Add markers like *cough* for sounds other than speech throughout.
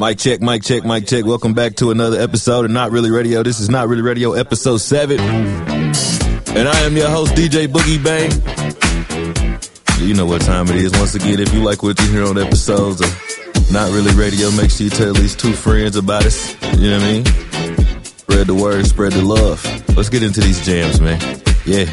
Mic check, mic check, mic check. Welcome back to another episode of Not Really Radio. This is Not Really Radio, episode seven. And I am your host, DJ Boogie Bang. You know what time it is. Once again, if you like what you hear on episodes of Not Really Radio, make sure you tell at least two friends about us. You know what I mean? Spread the word, spread the love. Let's get into these jams, man. Yeah.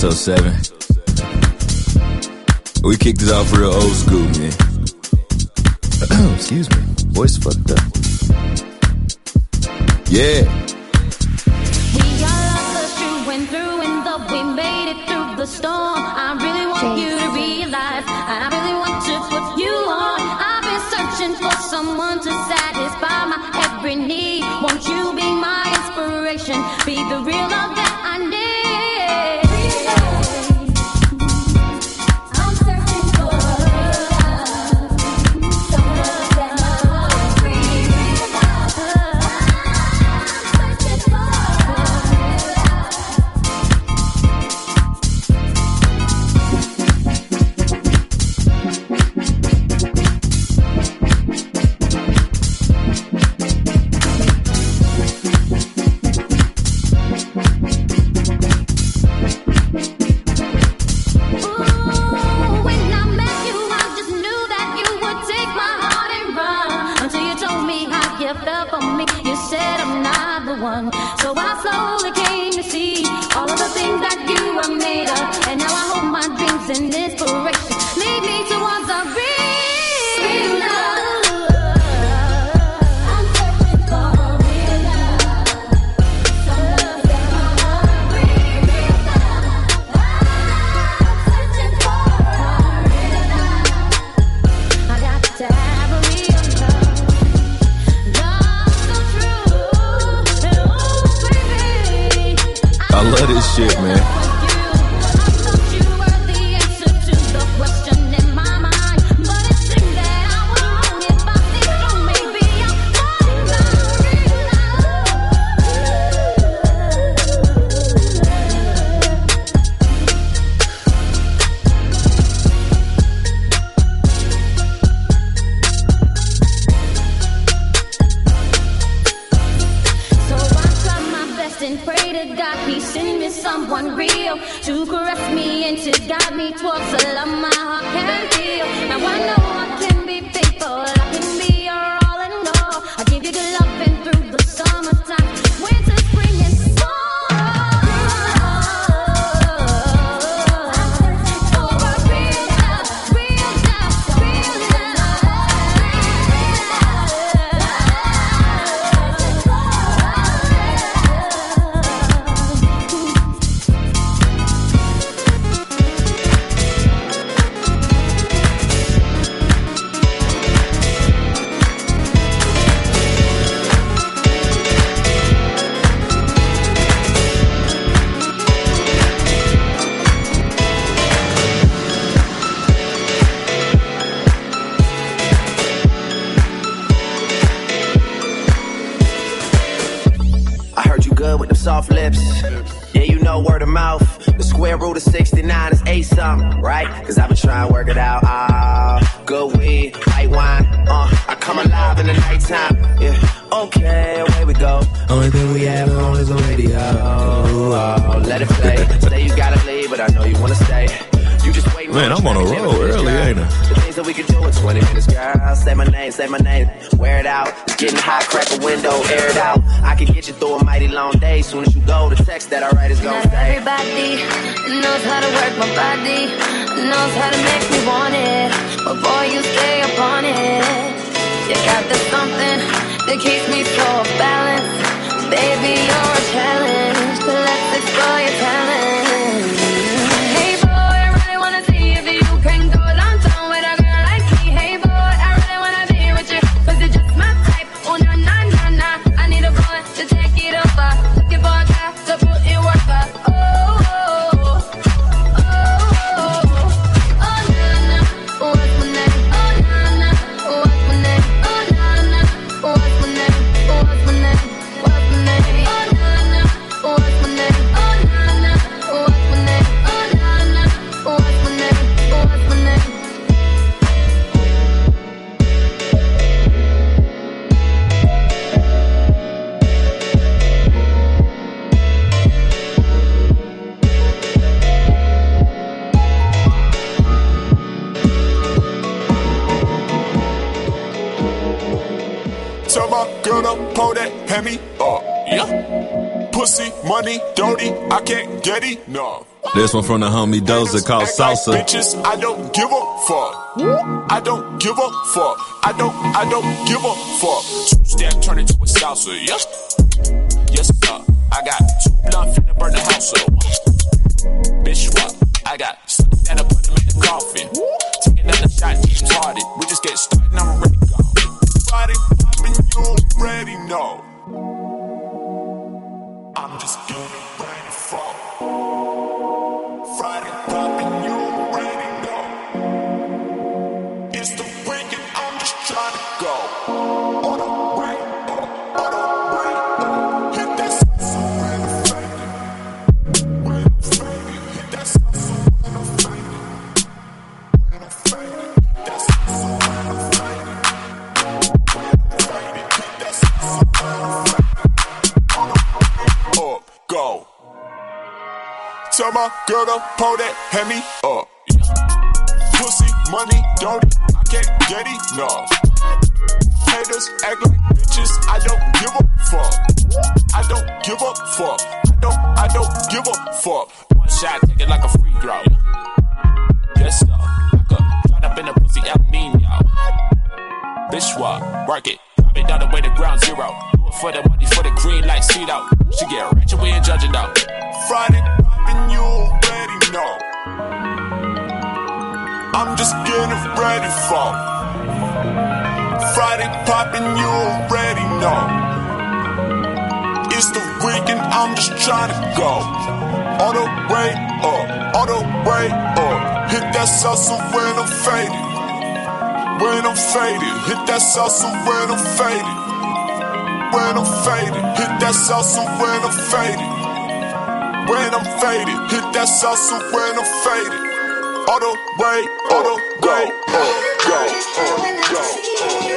episode 7. We kicked it off real old school, man. *clears throat* Excuse me, voice fucked up. Yeah. We through through, and though we made it through the storm, I really want Jeez. you to and I really want to put you on. I've been searching for someone to satisfy my every need. Won't you be my inspiration? Be the real. from the homie Dozer called Salsa. Bitches, I don't give a fuck. I don't give a fuck. I don't, I don't give a fuck. Two step turn into a salsa, Yes. Yes, sir. I got two blunt Haters act like bitches, I don't give a fuck. I don't give a fuck. I don't, I don't give a fuck. One shot, take it like a free throw. Yes, sir. I could shot up in the pussy, El Nino. Bitch, what? Work it. Drop it down the way to ground zero. Do it for the money, for the green light, seat out. She get ratchet, we ain't judging though. Friday poppin', you already know. I'm just getting ready for Friday poppin', you already know. It's the weekend, I'm just trying to go. All the way up, all the way up. Hit that salsa when I'm faded. When I'm faded, hit that salsa when I'm faded. When I'm faded, hit that salsa when I'm faded. When I'm faded, hit that salsa when I'm faded. All the way, all the way up, go, up, go. Yeah,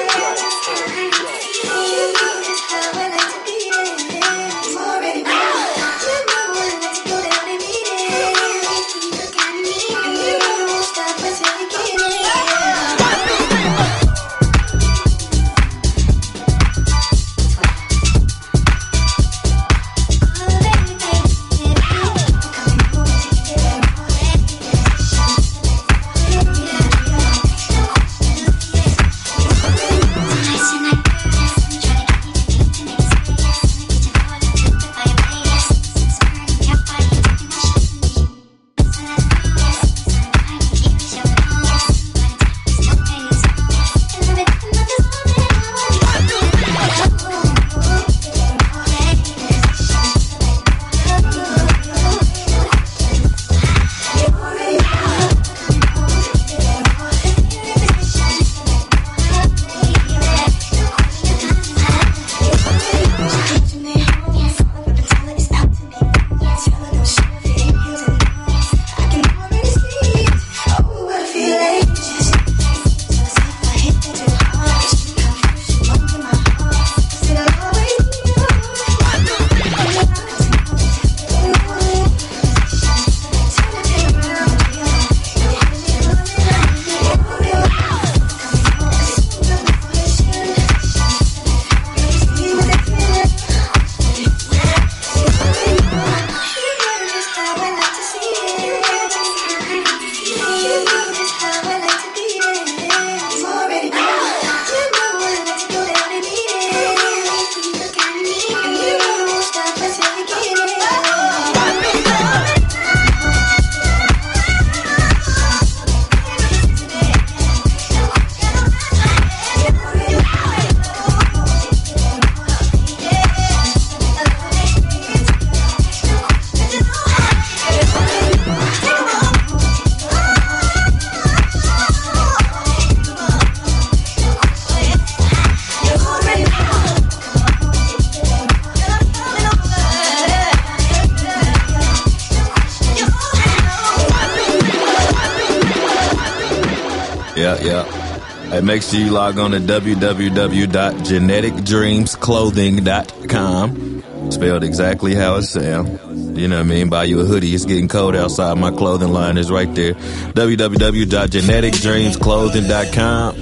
sure you log on to www.geneticdreamsclothing.com. Spelled exactly how it sounds. You know what I mean? Buy you a hoodie. It's getting cold outside. My clothing line is right there. www.geneticdreamsclothing.com.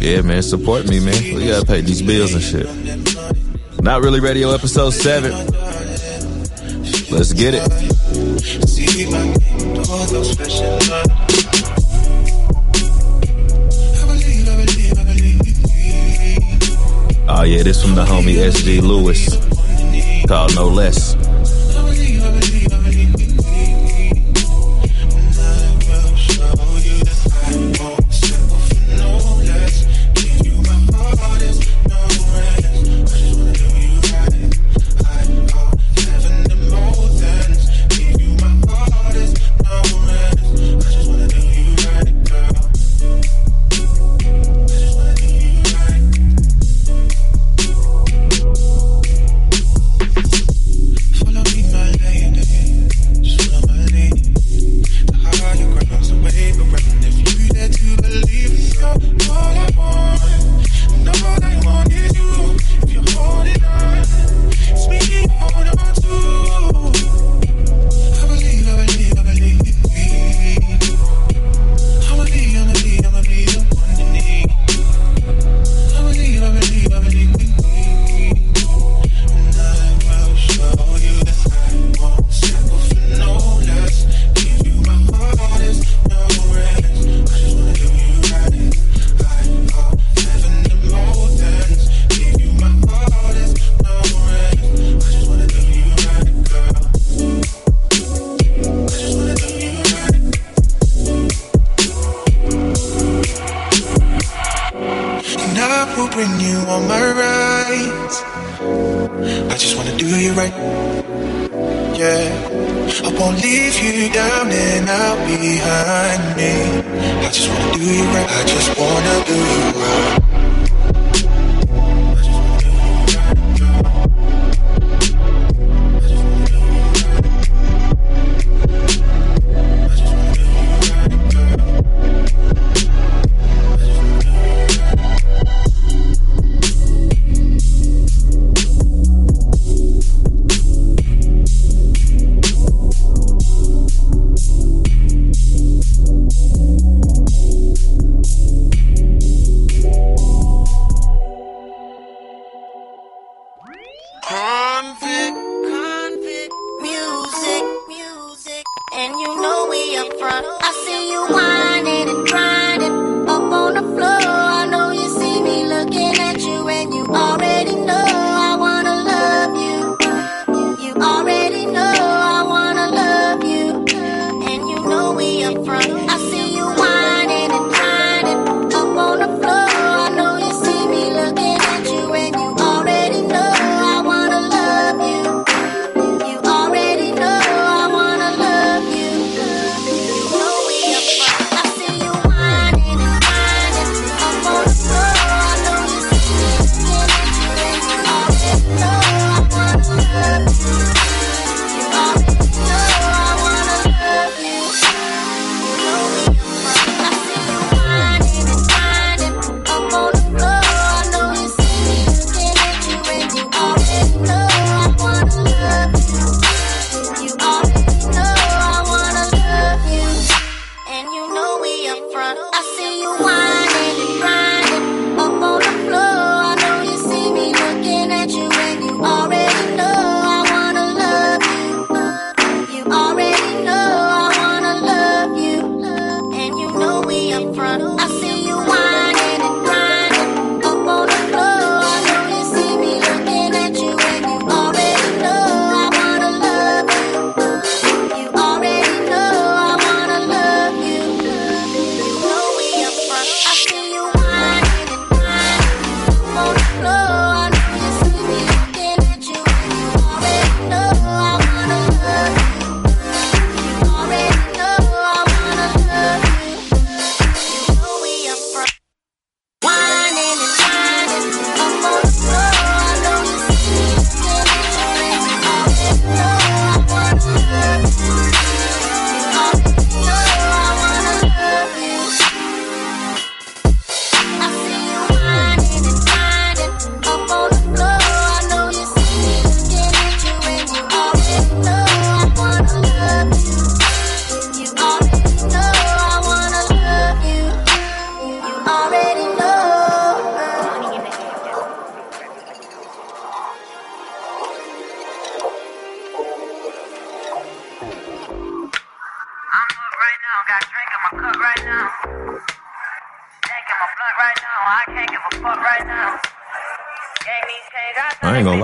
Yeah, man. Support me, man. We gotta pay these bills and shit. Not Really Radio episode 7. Let's get it. Yeah, this from the homie SG Lewis. Called No Less.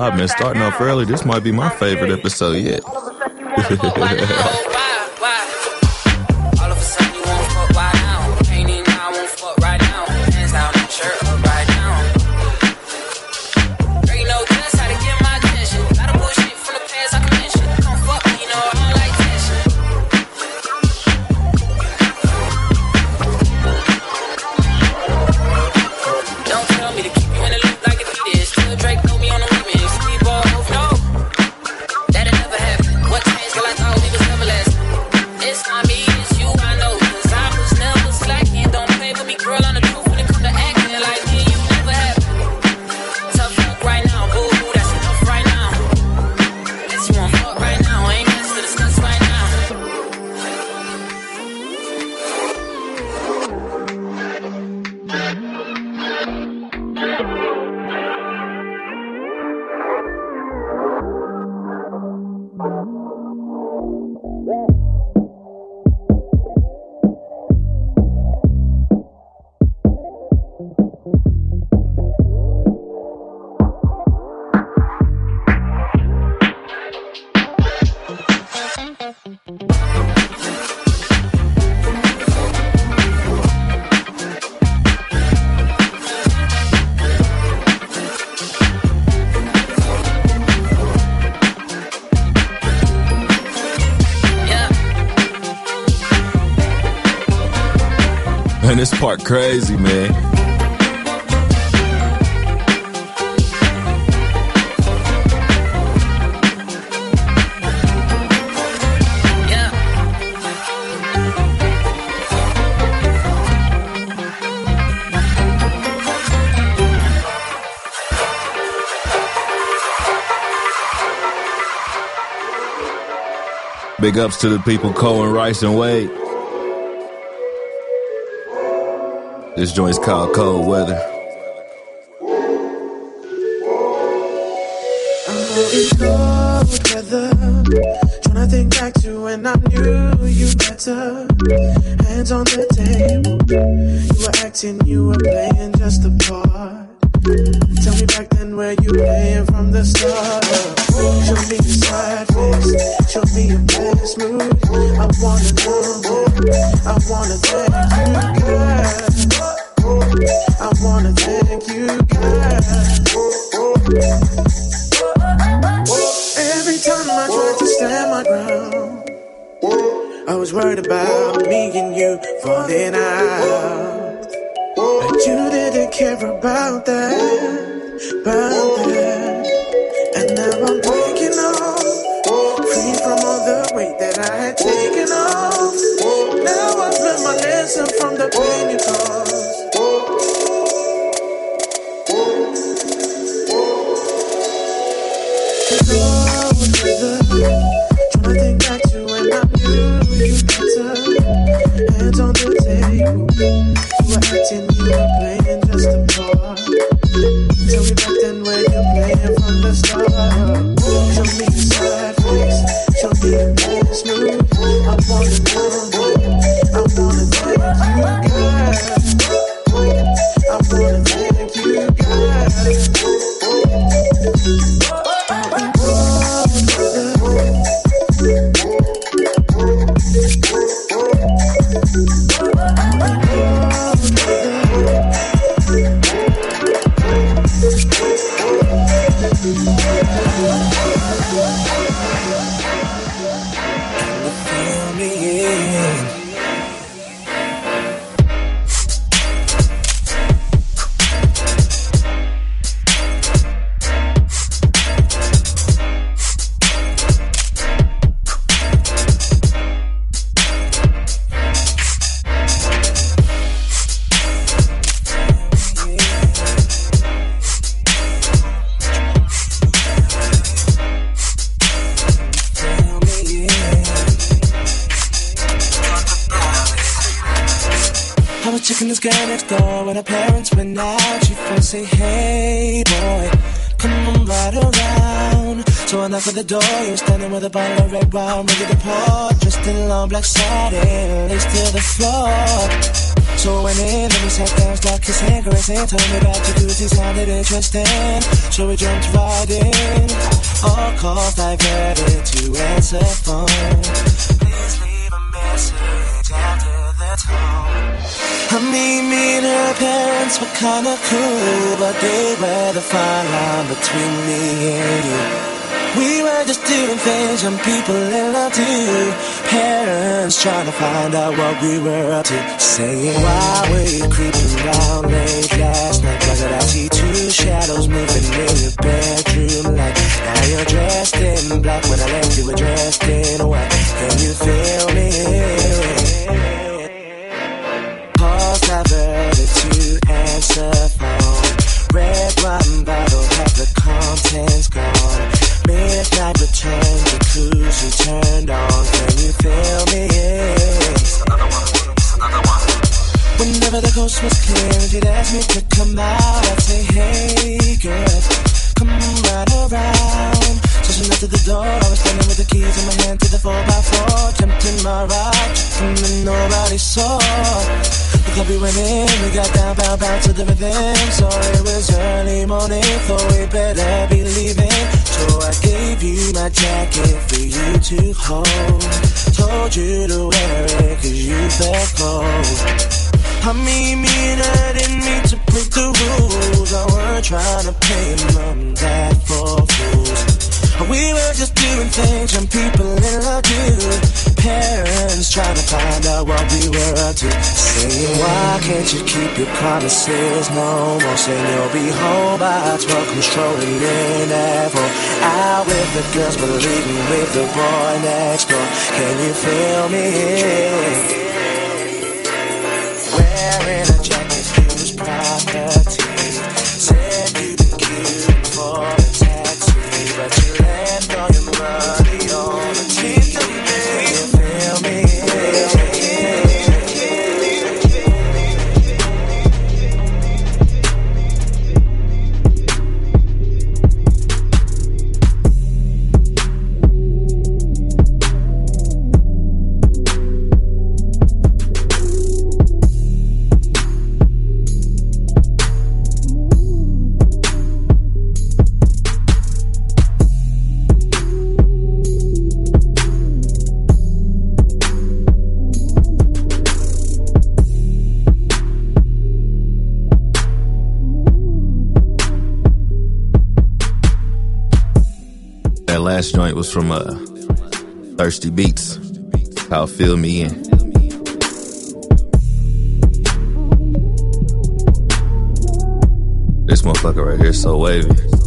I've been starting off early. This might be my favorite episode yet. *laughs* *laughs* Man, this part crazy, man. Big ups to the people Cohen, Rice, and Wade. This joint's called Cold Weather. It's cold weather. Tryna think back to when I knew you better. Hands on the table. You were acting, you were playing just a part. Tell me back then where you playing from the start. Show me your side face. Show me your best move. I wanna know. I wanna thank you. About me and you falling out. But you didn't care about that, black satin, lace to the floor. So when in and we sat down, stuck his hand, caressing, told me about jacuzzi, sounded interesting. So we jumped right in. All calls diverted to answer phone. Please leave a message after the tone. I mean, me and her parents were kinda cool, but they were the fine line between me and you. We were just doing things young people in love do. Parents trying to find out what we were up to. Saying, why were you creeping around late last night? Cause I see two shadows moving in your bedroom light. Now you're dressed in black when I left you were dressed in white. Can you feel me? Coast was clear and she'd ask me to come out, I'd say, Hey girl, come right around. So she at the door, I was standing with the keys in my hand to the 4x4. Jumped in my ride, then nobody saw. The club we went in, we got down, bow, bow to the rhythm. So it was early morning, thought we better be leaving. So I gave you my jacket for you to hold. Told you to wear it cause you felt cold. I mean, me I didn't mean to break the rules. I weren't trying to play mom and dad for fools. We were just doing things young people in love do. Parents trying to find out what we were up to. Saying, why can't you keep your promises no more? Saying you'll be home by 12, come strolling in at 4. Out with the girls, but leaving with the boy next door. Can you feel me? Wearing a jacket, used property. Was from uh, Thirsty Beats. How Fill Me In. This motherfucker right here is so wavy.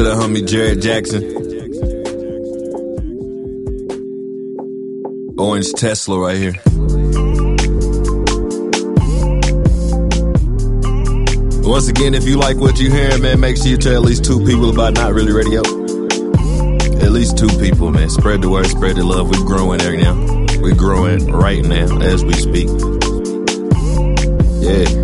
To the homie Jared Jackson. Orange Tesla right here. Once again, if you like what you're hearing, man, make sure you tell at least two people about Not Really Radio. At least two people, man. Spread the word, spread the love. We're growing right now. We're growing right now as we speak. Yeah.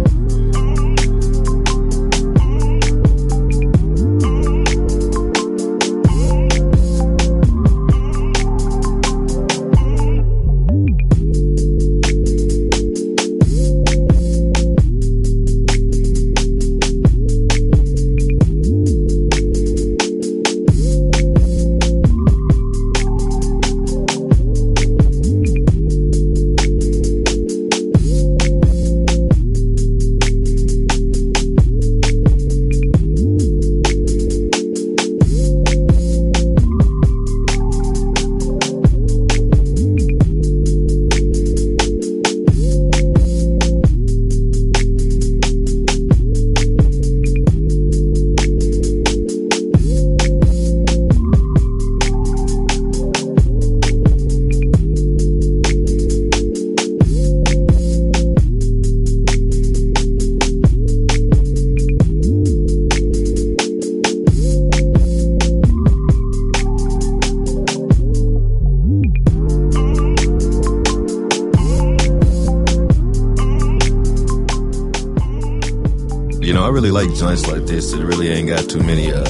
joints like this that really ain't got too many uh,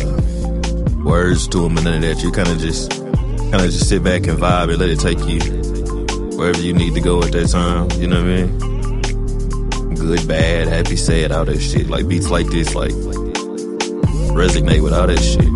words to them and none of that. You kind of just kind of just sit back and vibe and let it take you wherever you need to go at that time. You know what I mean? Good, bad, happy, sad, all that shit. Like beats like this, like resonate with all that shit.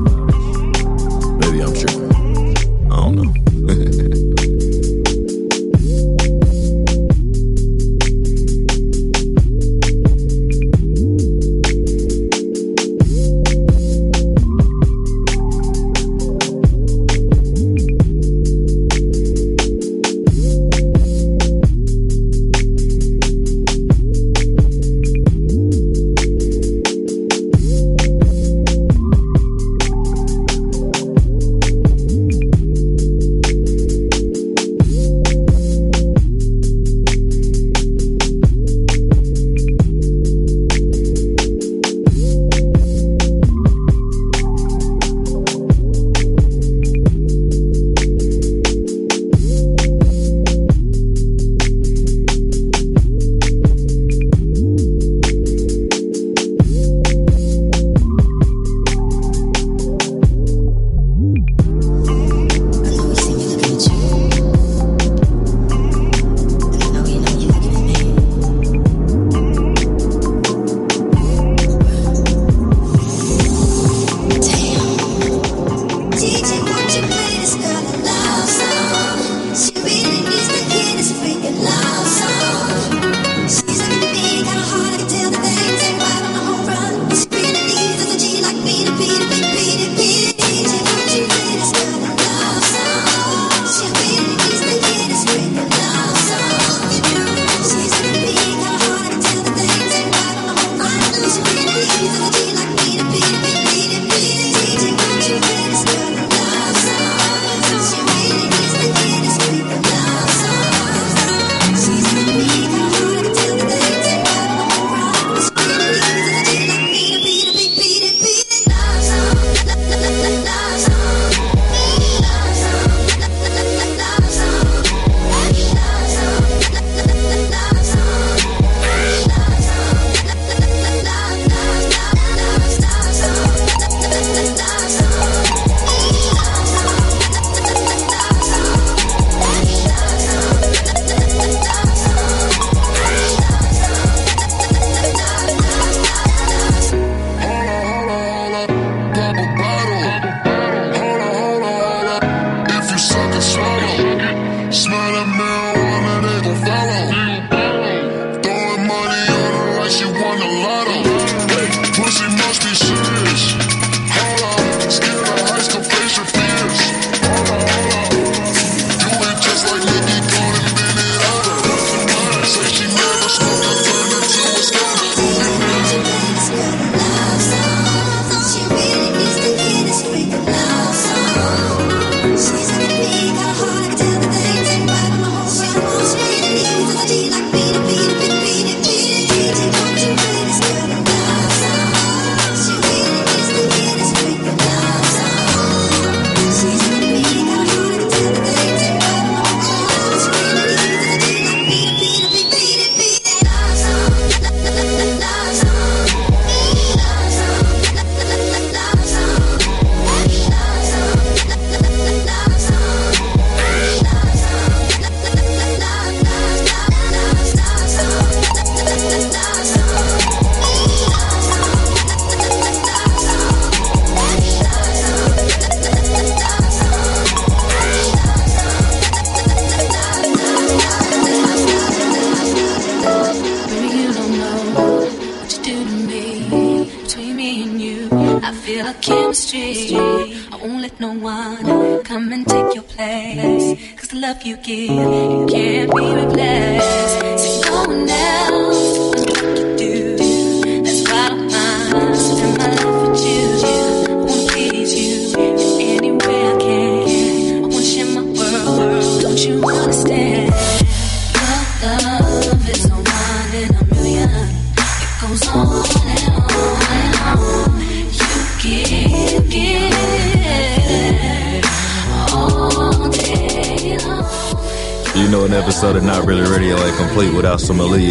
Believe.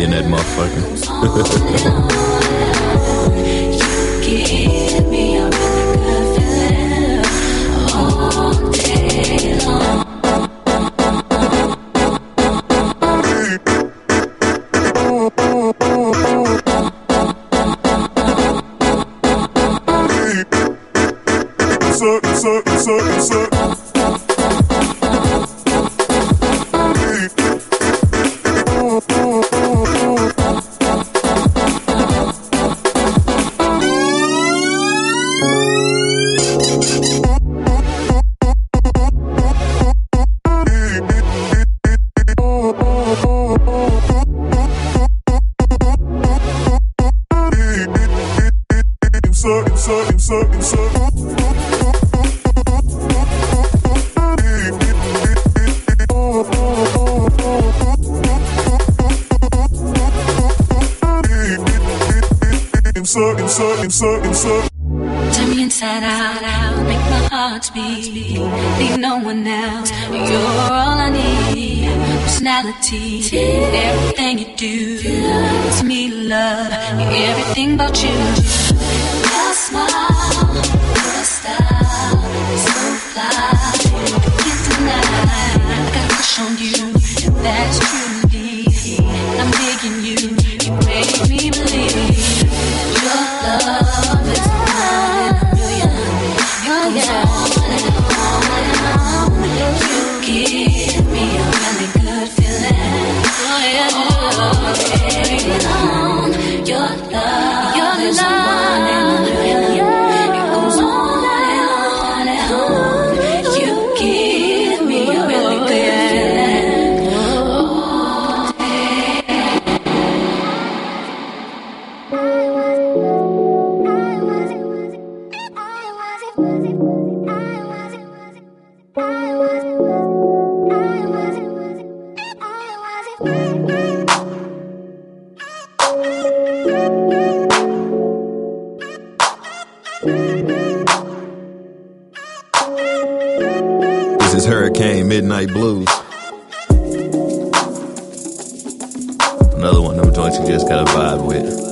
Is Hurricane Midnight Blues. Another one of them joints you just gotta vibe with.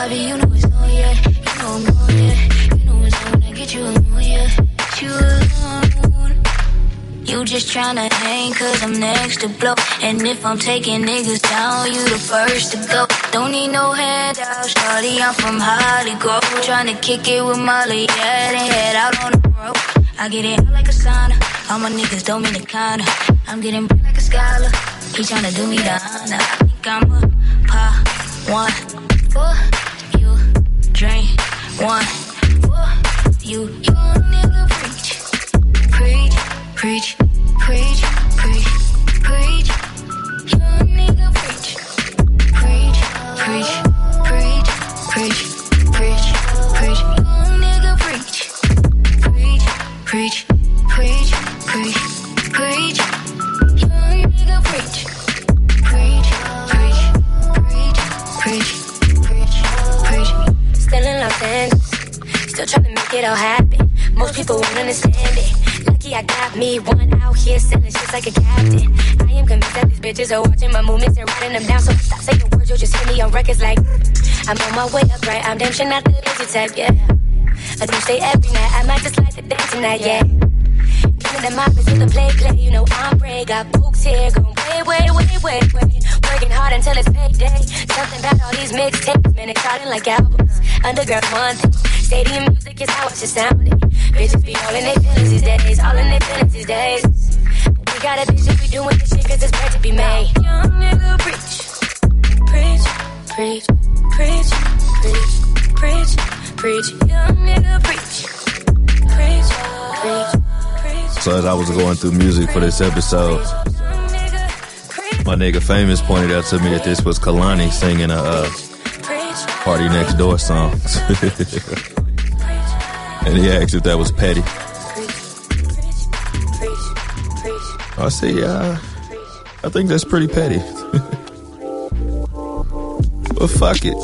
Lobby, you know it's on yet. You know I'm yet. You know it's. I get you alone, yeah. Get you alone. You just tryna hang cause I'm next to blow. And if I'm taking niggas down, you the first to go. Don't need no handouts, shawty, I'm from Holly Grove. Tryna kick it with Molly, yeah, then head out on the road. I get it like a sauna. All my niggas don't mean the kinda. I'm getting like a scholar. He tryna do me the honor. I think I'm a pop one you. Drink. One. You. You nigga preach, preach, preach, people won't understand it. Lucky I got me one out here selling shit like a captain. I am convinced that these bitches are watching my movements and writing them down. So stop saying your words, you'll just hear me on records like I'm on my way up, right? I'm damn sure not the lazy type, yeah. I do stay every night. I might just like to dance tonight, yeah. Giving them options to the play, play. You know I'm brave. Got books here, going way, way, way, way, way. Working hard until it's payday. Something about all these mixtapes, man, it's starting like albums. Underground one thing. Stadium music is how it should sound. It. Bitches be all in their feelings these days, all in their feelings these days. But we got a vision, we doing this shit cause it's meant to be made. Young nigga, preach, preach, preach, preach, preach, preach, preach. Young nigga, preach, preach, preach, preach. So as I was going through music for this episode, my nigga Famous pointed out to me that this was Kehlani singing a uh, PartyNextDoor song. *laughs* and he asked if that was petty. I see, uh, I think that's pretty petty. *laughs* but fuck it.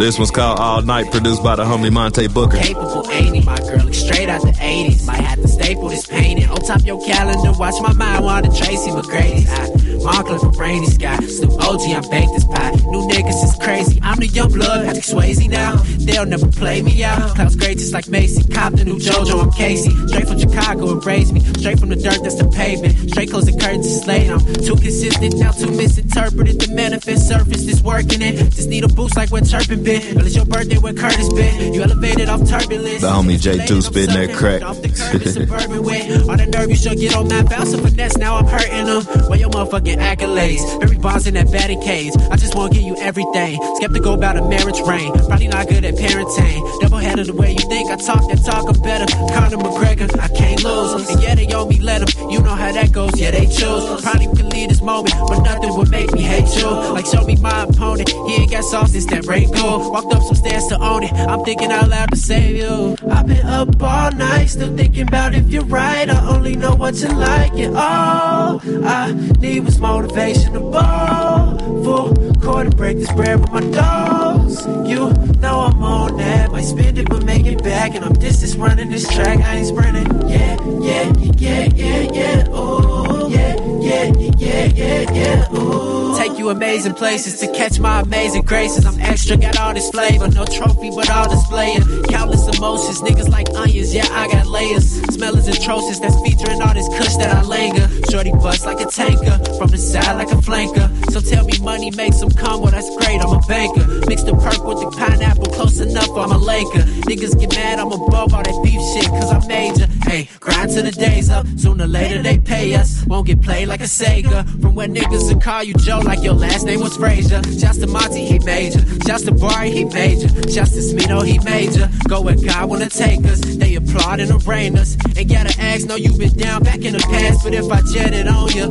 This one's called All Night, produced by the homie Monte Booker. Capable, ain't he? My girl straight out the 80s. Might have to staple this painting. On top your calendar, watch my mind wander Tracy McGrady. I, Markler for Brainy Sky. Snoop OG, I baked this pie. New niggas is crazy. I'm the young blood, Patrick Swayze now. They'll never play me out. Clouds great just like Macy. Compton, New JoJo, I'm Casey. Straight from Chicago, embrace me. Straight from the dirt, that's the pavement. Straight closing curtains, it's late. I'm too consistent, now too misinterpreted. The manifest surface is working it. Just need a boost like when Turpin been. Well, it's your birthday when Curtis been. You elevated off turbulence. The homie Jay2 spitting that crack. Off the curb, suburban way. All the nerve you should get on that bounce of finesse. Now I'm hurting them. Where your motherfucking accolades? Every bond's in that batting cage. I just wanna give you everything. Skeptical about a marriage ring. Probably not good at parenting. Double headed the way you think. I talk that talk, I'm better. Conor McGregor, I can't lose. And yeah, they owe me, let them. You know how that goes. Yeah, they choose. Probably can leave this moment, but nothing would make me hate you. Like, show me my opponent. He ain't got sauce, it's that rain cool. Walked up some stairs to own it. I'm thinking out loud to save you. I've been up all night, still thinking about if you're right. I only know what you like and all I need was motivation to ball. Full court and break this bread with my dogs. You know I'm on that. Might spend it, but make it back. And I'm distance running this track. I ain't sprinting. Yeah, yeah, yeah, yeah, yeah. Ooh, yeah, yeah, yeah, yeah, yeah. yeah. Ooh. Take you amazing places to catch my amazing graces. I'm extra, got all this flavor. No trophy, but all displaying. Countless emotions, niggas like onions. Yeah, I got layers. Smell is atrocious. That's featuring all this kush that I linger. Shorty bust like a tanker. From the side like a flanker. So tell me money makes them come. Well, that's great. I'm a banker. Mix the perk with the pineapple. Close enough, I'm a Laker. Niggas get mad, I'm above all that beef shit. Cause I'm major. Hey, grind till the day's up. Sooner or later they pay us. Won't get played like a Sega. From where niggas will call you Joe like your last name was Frazier. To Monte, he major. Shouts to Bari, he major. Shouts to Smino, he major. Go where God wanna take us. They applaud and arraign us. Ain't gotta ask, no, you been down back in the past. But if I jetted on you,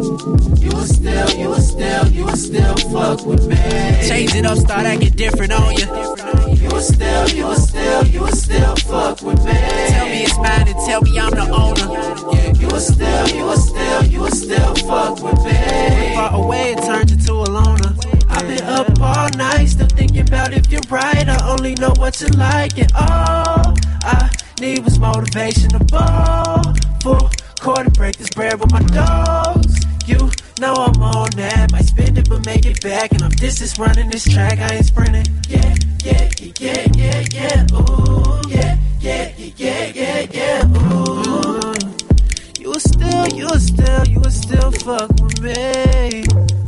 you would still, you would still, you would still fuck with me. Change it up, start acting different on you. You would still, you would still, you would still fuck with me. Tell me it's mine and tell me I'm the owner. Yeah, you would still, you would still, you would still fuck with me. Far away, it turned into a loner. I've been up all night, still thinking about if you're right. I only know what you like, and all I need was motivation to ball. Full court and break this bread with my dogs. You know I'm on that. Might spend it, but make it back. And I'm distance running this track. I ain't sprinting. Yeah, yeah, yeah, yeah, yeah. Ooh, yeah, yeah, yeah, yeah, yeah. Ooh. You still, you still, you still fuck with me.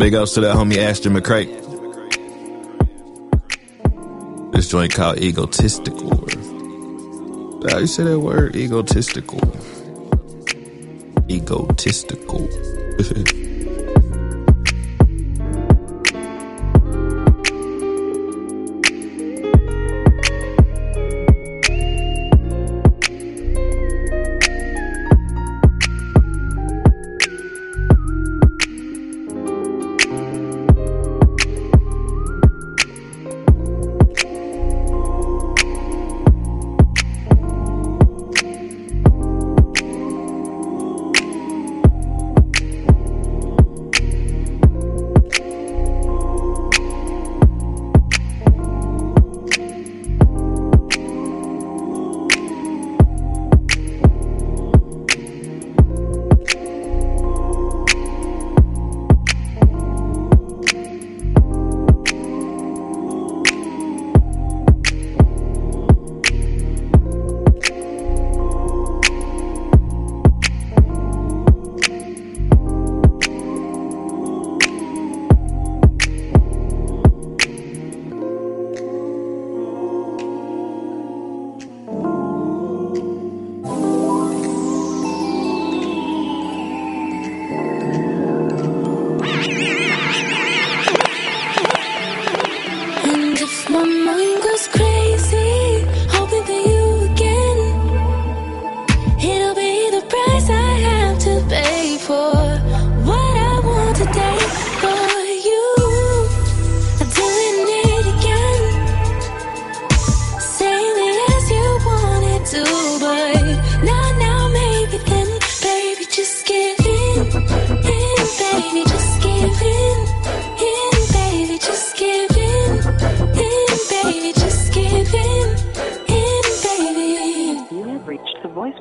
Big ups to that homie Ashton McCray. This joint called Egotistical. How you say that word? Egotistical. Egotistical. *laughs*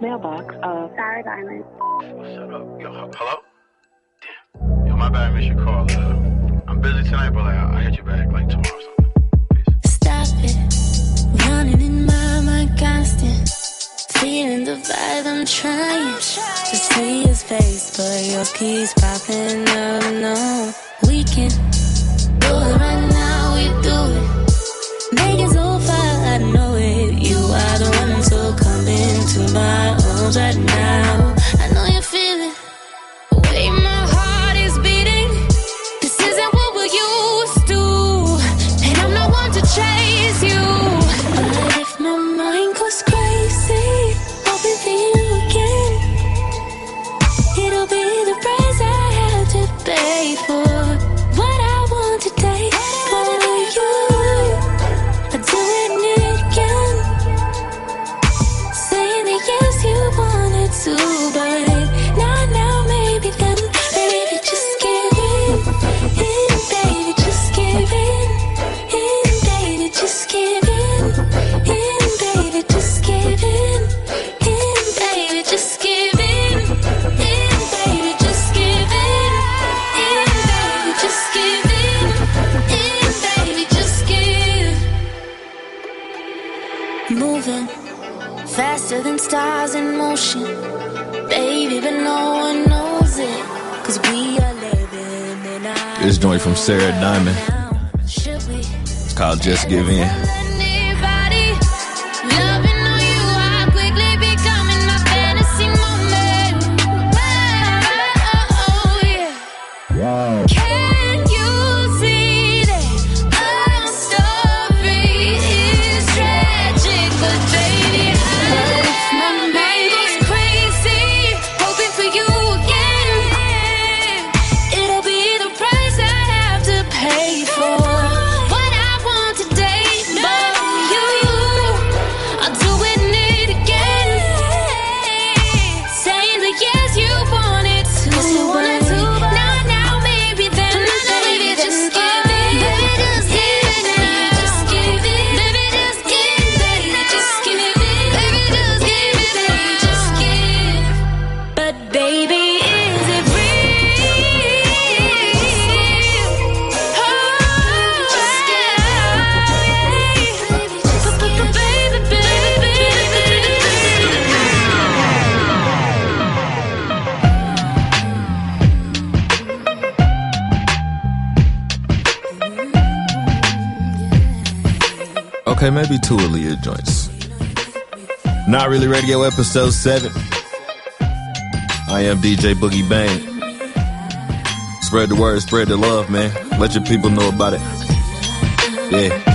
the voicemail box of Sarah Diamond. Shut up. Yo, hello? Damn. Yo, my bad, I missed your call. Uh, I'm busy tonight, but like, I'll I'll hit you back like tomorrow or something. Stop it. Running in my mind constant. Feeling the vibe I'm trying to see his face, but your keys popping up. No, we can do it right now. We do it. Make it so far, I know it. You are the one, so come into my arms right now. Faster than stars in motion, baby, but no one knows it, cause we are living in our This joint from Sarah Diamond. It's called Just Give In. Radio, episode 7. I am DJ Boogie Bang. Spread the word, spread the love, man. Let your people know about it. Yeah.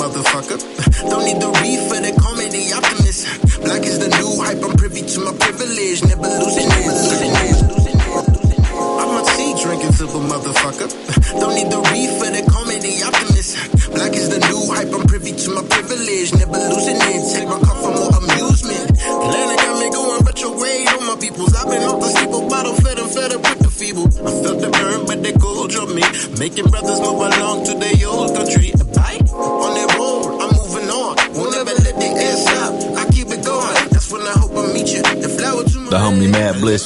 motherfucker. Don't need the read for the comedy optimist. Black is the new hype, I'm privy to my privilege. Never lose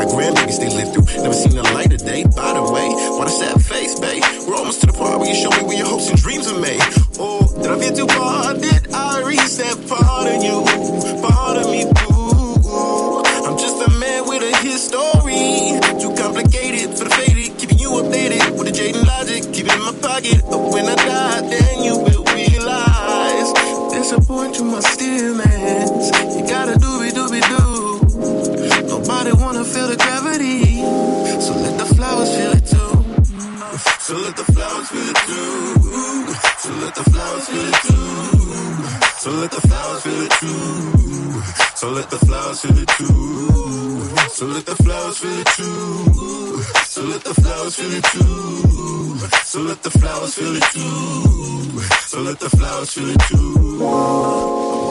I grab they live through. Never seen So let the flowers feel it too. So let the flowers feel it too. I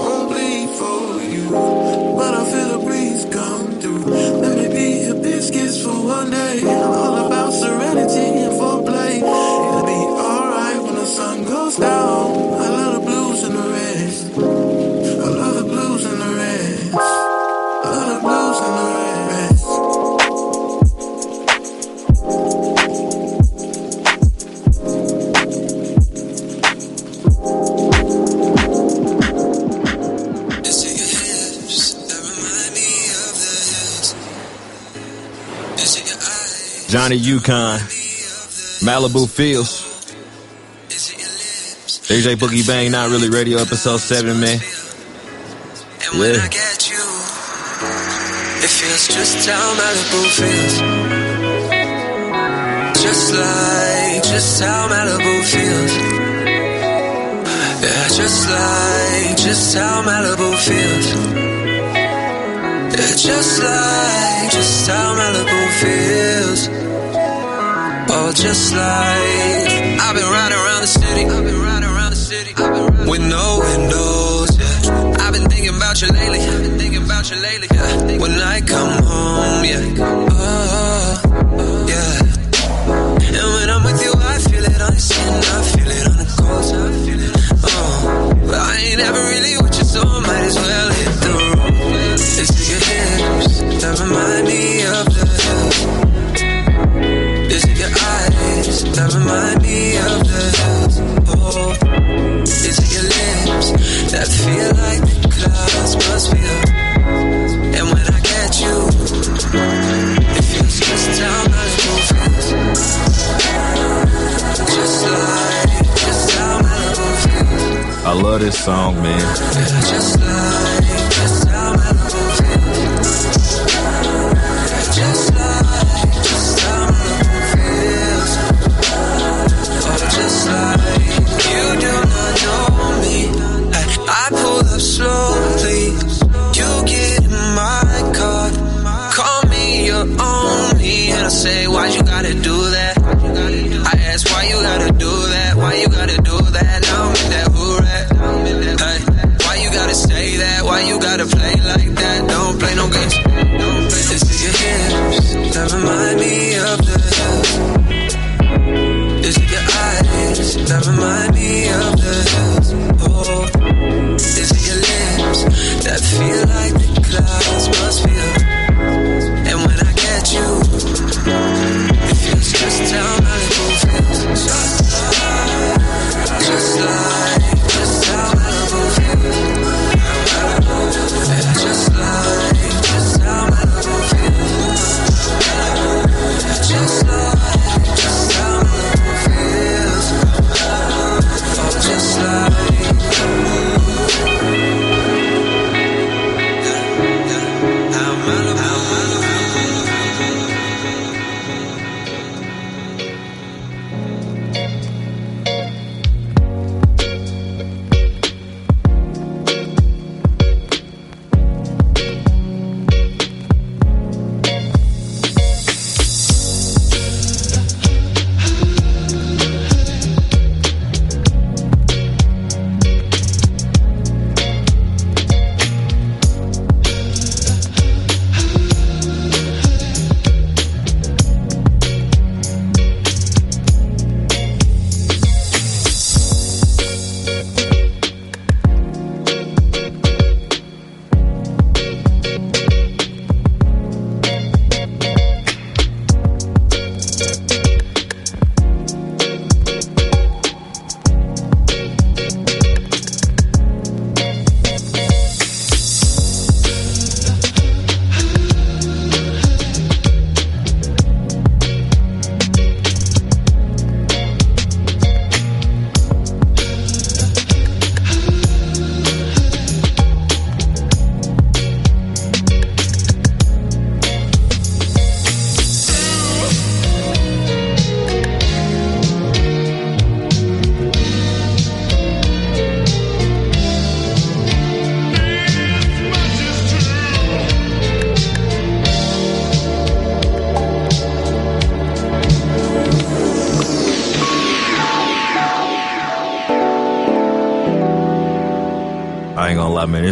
won't bleed for you, but I feel a breeze come through. Let me be your biscuits for one day. All about Johnny Yukon, Malibu Feels. DJ Boogie Bang, not really radio episode seven, man. And when yeah. I get you, it feels just how Malibu feels. Just like, just how Malibu feels. Yeah, just like, just how Malibu feels. Just like, just how Malibu feels. Oh, just like, I've been riding around the city. I've been riding around the city. With no windows, yeah. I've been thinking about you lately. I've been thinking about you lately. Yeah. When I come home, yeah. Oh, yeah. And when I'm with you, I feel it on the skin. I feel it on the coast. I feel it. Oh, but I ain't ever really hips that of the hills. Is your eyes that remind me of the? Oh, is it your lips that feel like the clouds must feel? And when I get you, it feels just how Malibu feels. Just like, just how Malibu feels. I love this song, man.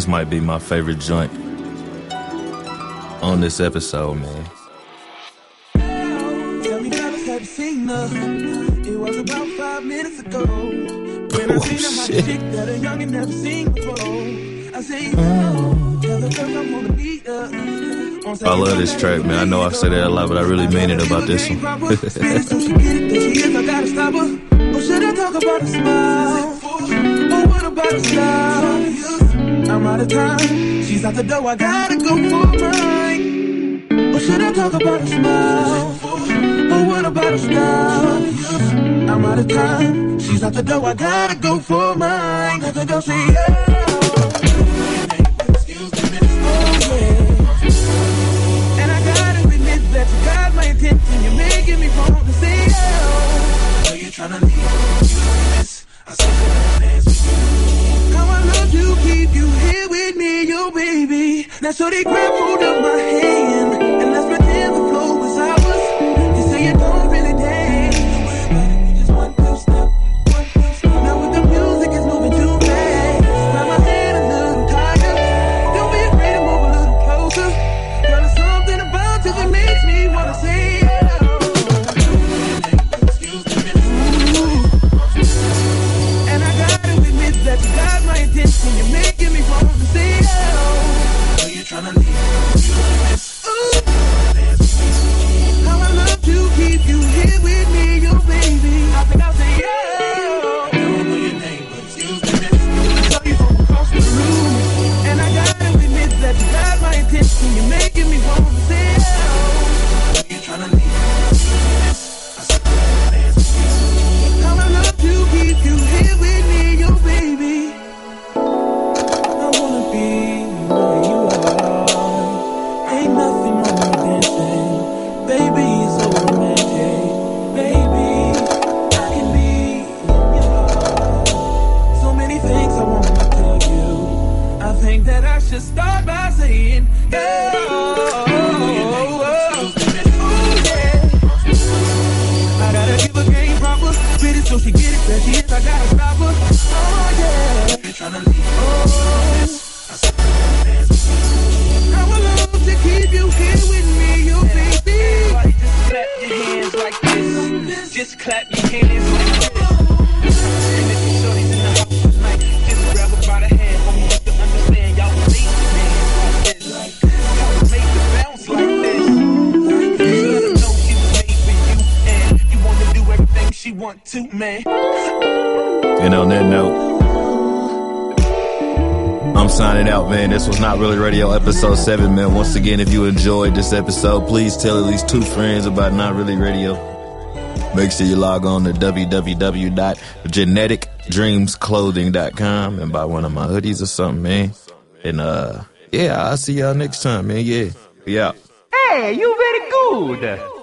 might be my favorite joint on this episode, man. Oh, shit. I love this track, man. I know I've said it a lot, but I really mean it about this one. I'm out of time. She's out the door, I gotta go for mine. But should I talk about her smile? Or what about her style? I'm out of time. She's out the door, I gotta go for mine. Gotta go see her. Oh, that you got my attention, you're making me want to see you. Are you trying to leave? That's what they grab hold of my hand. episode 7, man. Once again, if you enjoyed this episode, please tell at least two friends about Not Really Radio. Make sure you log on to www.geneticdreamsclothing.com and buy one of my hoodies or something, man. And, uh, yeah, I'll see y'all next time, man. Yeah. Yeah. Hey, you very good.